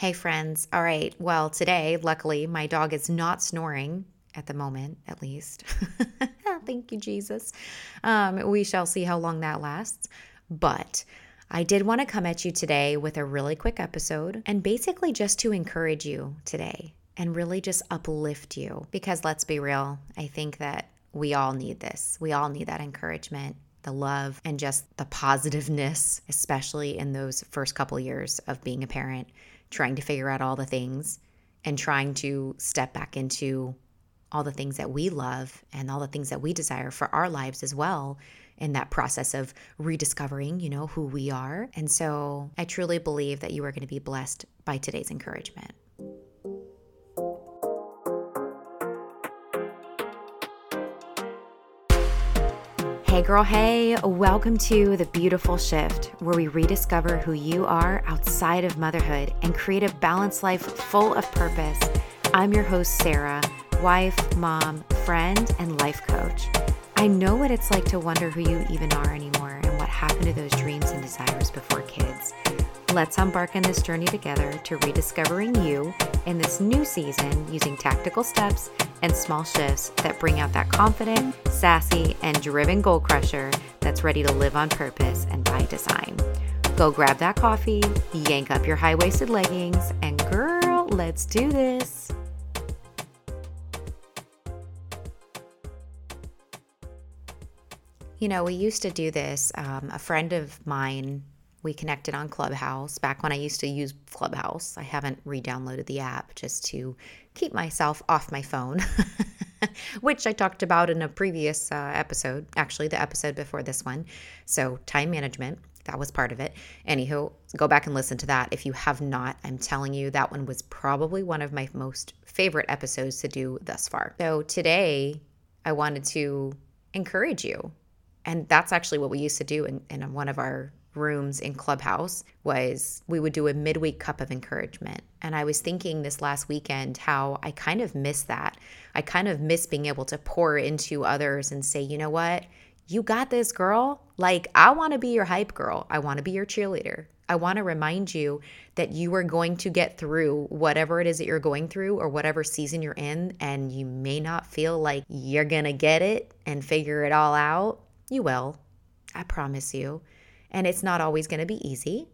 Hey, friends. All right. Well, today, luckily, my dog is not snoring at the moment, at least. Thank you, Jesus. Um, we shall see how long that lasts. But I did want to come at you today with a really quick episode and basically just to encourage you today and really just uplift you. Because let's be real, I think that we all need this. We all need that encouragement the love and just the positiveness, especially in those first couple years of being a parent trying to figure out all the things and trying to step back into all the things that we love and all the things that we desire for our lives as well in that process of rediscovering, you know, who we are. And so I truly believe that you are going to be blessed by today's encouragement. Hey, girl, hey, welcome to The Beautiful Shift, where we rediscover who you are outside of motherhood and create a balanced life full of purpose. I'm your host, Sarah, wife, mom, friend, and life coach. I know what it's like to wonder who you even are anymore and what happened to those dreams and desires before kids. Let's embark on this journey together to rediscovering you in this new season using tactical steps and small shifts that bring out that confident, sassy, and driven goal crusher that's ready to live on purpose and by design. Go grab that coffee, yank up your high waisted leggings, and girl, let's do this. You know, we used to do this. Um, a friend of mine we connected on Clubhouse back when I used to use Clubhouse. I haven't re downloaded the app just to keep myself off my phone, which I talked about in a previous uh, episode, actually, the episode before this one. So, time management, that was part of it. Anywho, go back and listen to that if you have not. I'm telling you, that one was probably one of my most favorite episodes to do thus far. So, today, I wanted to encourage you. And that's actually what we used to do in, in one of our rooms in Clubhouse was we would do a midweek cup of encouragement. And I was thinking this last weekend how I kind of miss that. I kind of miss being able to pour into others and say, you know what? You got this, girl. Like, I want to be your hype girl. I want to be your cheerleader. I want to remind you that you are going to get through whatever it is that you're going through or whatever season you're in. And you may not feel like you're going to get it and figure it all out. You will. I promise you. And it's not always going to be easy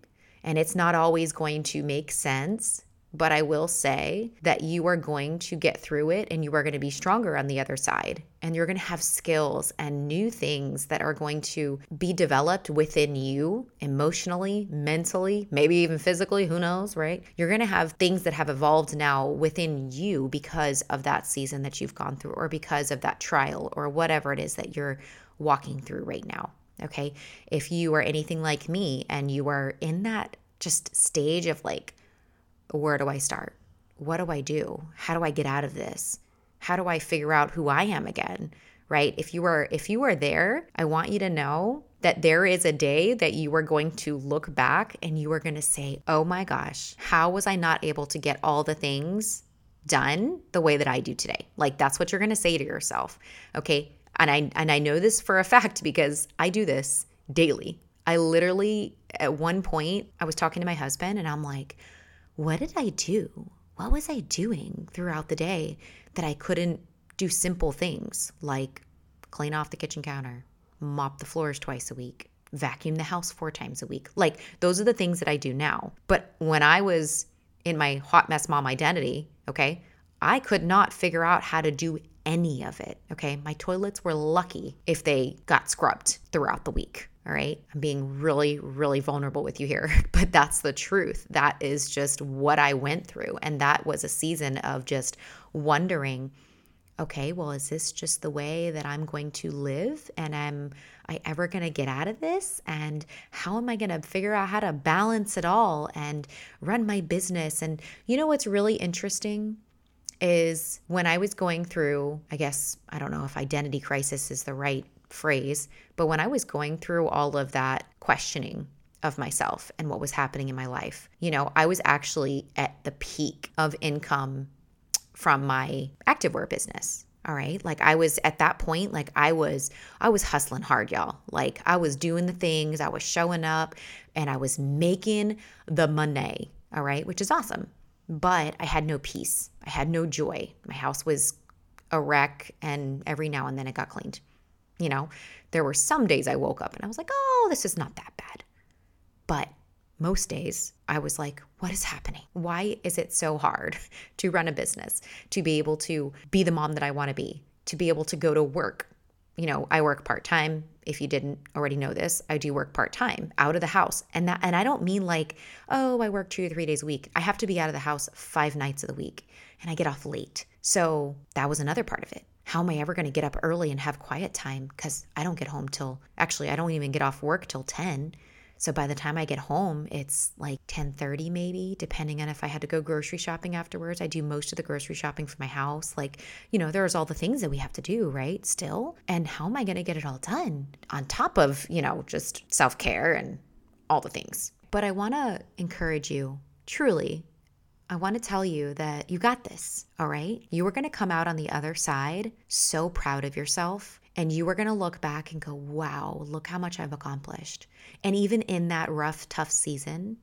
and it's not always going to make sense. But I will say that you are going to get through it and you are going to be stronger on the other side. And you're going to have skills and new things that are going to be developed within you emotionally, mentally, maybe even physically. Who knows, right? You're going to have things that have evolved now within you because of that season that you've gone through or because of that trial or whatever it is that you're walking through right now. Okay. If you are anything like me and you are in that just stage of like, where do I start? What do I do? How do I get out of this? How do I figure out who I am again? Right? If you are if you are there, I want you to know that there is a day that you are going to look back and you are going to say, "Oh my gosh, how was I not able to get all the things done the way that I do today?" Like that's what you're going to say to yourself. Okay? And I and I know this for a fact because I do this daily. I literally at one point I was talking to my husband and I'm like, "What did I do? What was I doing throughout the day that I couldn't do simple things like clean off the kitchen counter, mop the floors twice a week, vacuum the house four times a week?" Like those are the things that I do now. But when I was in my hot mess mom identity, okay, I could not figure out how to do any of it. Okay. My toilets were lucky if they got scrubbed throughout the week. All right. I'm being really, really vulnerable with you here, but that's the truth. That is just what I went through. And that was a season of just wondering okay, well, is this just the way that I'm going to live? And I'm, I ever going to get out of this? And how am I going to figure out how to balance it all and run my business? And you know what's really interesting? Is when I was going through, I guess, I don't know if identity crisis is the right phrase, but when I was going through all of that questioning of myself and what was happening in my life, you know, I was actually at the peak of income from my activewear business. All right. Like I was at that point, like I was, I was hustling hard, y'all. Like I was doing the things, I was showing up and I was making the money. All right. Which is awesome. But I had no peace. I had no joy. My house was a wreck, and every now and then it got cleaned. You know, there were some days I woke up and I was like, oh, this is not that bad. But most days I was like, what is happening? Why is it so hard to run a business, to be able to be the mom that I want to be, to be able to go to work? You know, I work part time. If you didn't already know this, I do work part time out of the house. And that and I don't mean like, oh, I work 2 to 3 days a week. I have to be out of the house 5 nights of the week and I get off late. So, that was another part of it. How am I ever going to get up early and have quiet time cuz I don't get home till actually I don't even get off work till 10 so by the time I get home, it's like 10:30 maybe, depending on if I had to go grocery shopping afterwards. I do most of the grocery shopping for my house. Like, you know, there's all the things that we have to do, right? Still. And how am I going to get it all done on top of, you know, just self-care and all the things. But I want to encourage you, truly, I want to tell you that you got this, all right? You are going to come out on the other side so proud of yourself and you are going to look back and go, wow, look how much I've accomplished. And even in that rough, tough season,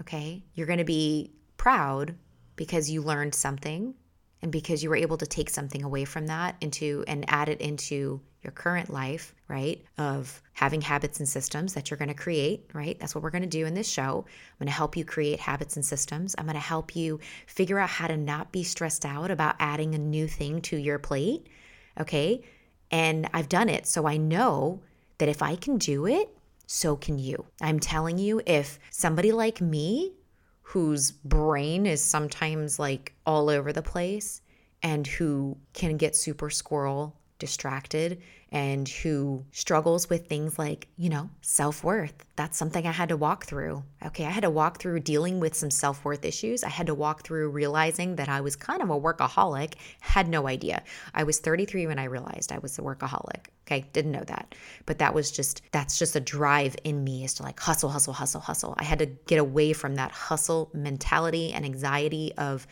okay, you're going to be proud because you learned something and because you were able to take something away from that into and add it into your current life, right? Of having habits and systems that you're going to create, right? That's what we're going to do in this show. I'm going to help you create habits and systems. I'm going to help you figure out how to not be stressed out about adding a new thing to your plate, okay? And I've done it. So I know that if I can do it, so can you. I'm telling you, if somebody like me, whose brain is sometimes like all over the place and who can get super squirrel distracted and who struggles with things like, you know, self worth. That's something I had to walk through. Okay, I had to walk through dealing with some self worth issues. I had to walk through realizing that I was kind of a workaholic, had no idea. I was 33 when I realized I was a workaholic. Okay, didn't know that. But that was just, that's just a drive in me is to like hustle, hustle, hustle, hustle. I had to get away from that hustle mentality and anxiety of,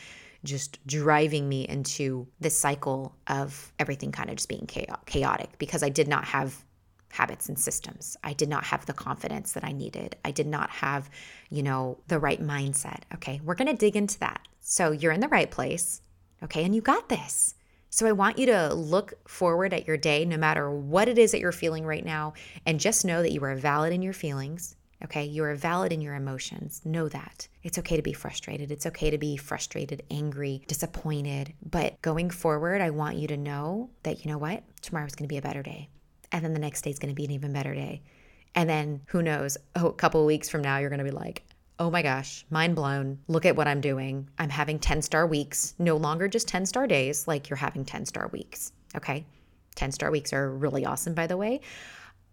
just driving me into this cycle of everything kind of just being chaotic because I did not have habits and systems. I did not have the confidence that I needed. I did not have, you know, the right mindset. Okay, we're going to dig into that. So you're in the right place. Okay, and you got this. So I want you to look forward at your day, no matter what it is that you're feeling right now, and just know that you are valid in your feelings. Okay, you are valid in your emotions. Know that. It's okay to be frustrated. It's okay to be frustrated, angry, disappointed. But going forward, I want you to know that, you know what? Tomorrow's to be a better day. And then the next day is going to be an even better day. And then who knows? Oh, a couple weeks from now, you're to be like, oh my gosh, mind blown. Look at what I'm doing. I'm having 10 star weeks, no longer just 10 star days, like you're having 10 star weeks. Okay. 10 star weeks are really awesome, by the way.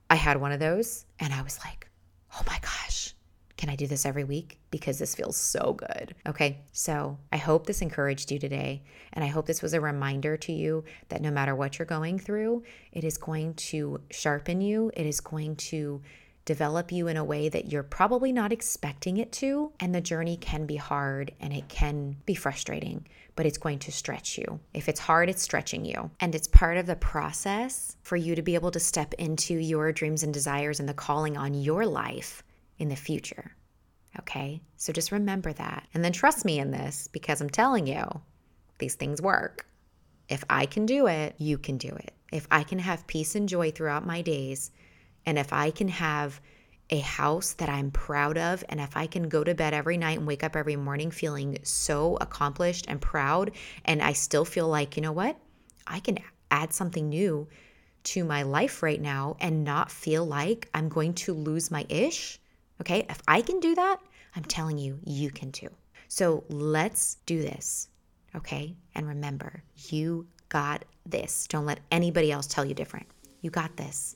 I had one of those and I was like, oh my gosh, can I do this every week? Because this feels so good. Okay, so I hope this encouraged you today. And I hope this was a reminder to you that no matter what you're going through, it is going to sharpen you, it is going to develop you in a way that you're probably not expecting it to. And the journey can be hard and it can be frustrating, but it's going to stretch you. If it's hard, it's stretching you. And it's part of the process for you to be able to step into your dreams and desires and the calling on your life in the future. Okay? So just remember that. And then trust me in this because I'm telling you, these things work. If I can do it, you can do it. If I can have peace and joy throughout my days, and if I can have a house that I'm proud of, and if I can go to bed every night and wake up every morning feeling so accomplished and proud, and I still feel like, you know what? I can add something new to my life right now and not feel like I'm going to lose my ish. Okay. If I can do that, I'm telling you, you can too. So let's do this. Okay. And remember, you got this. Don't let anybody else tell you different. You got this.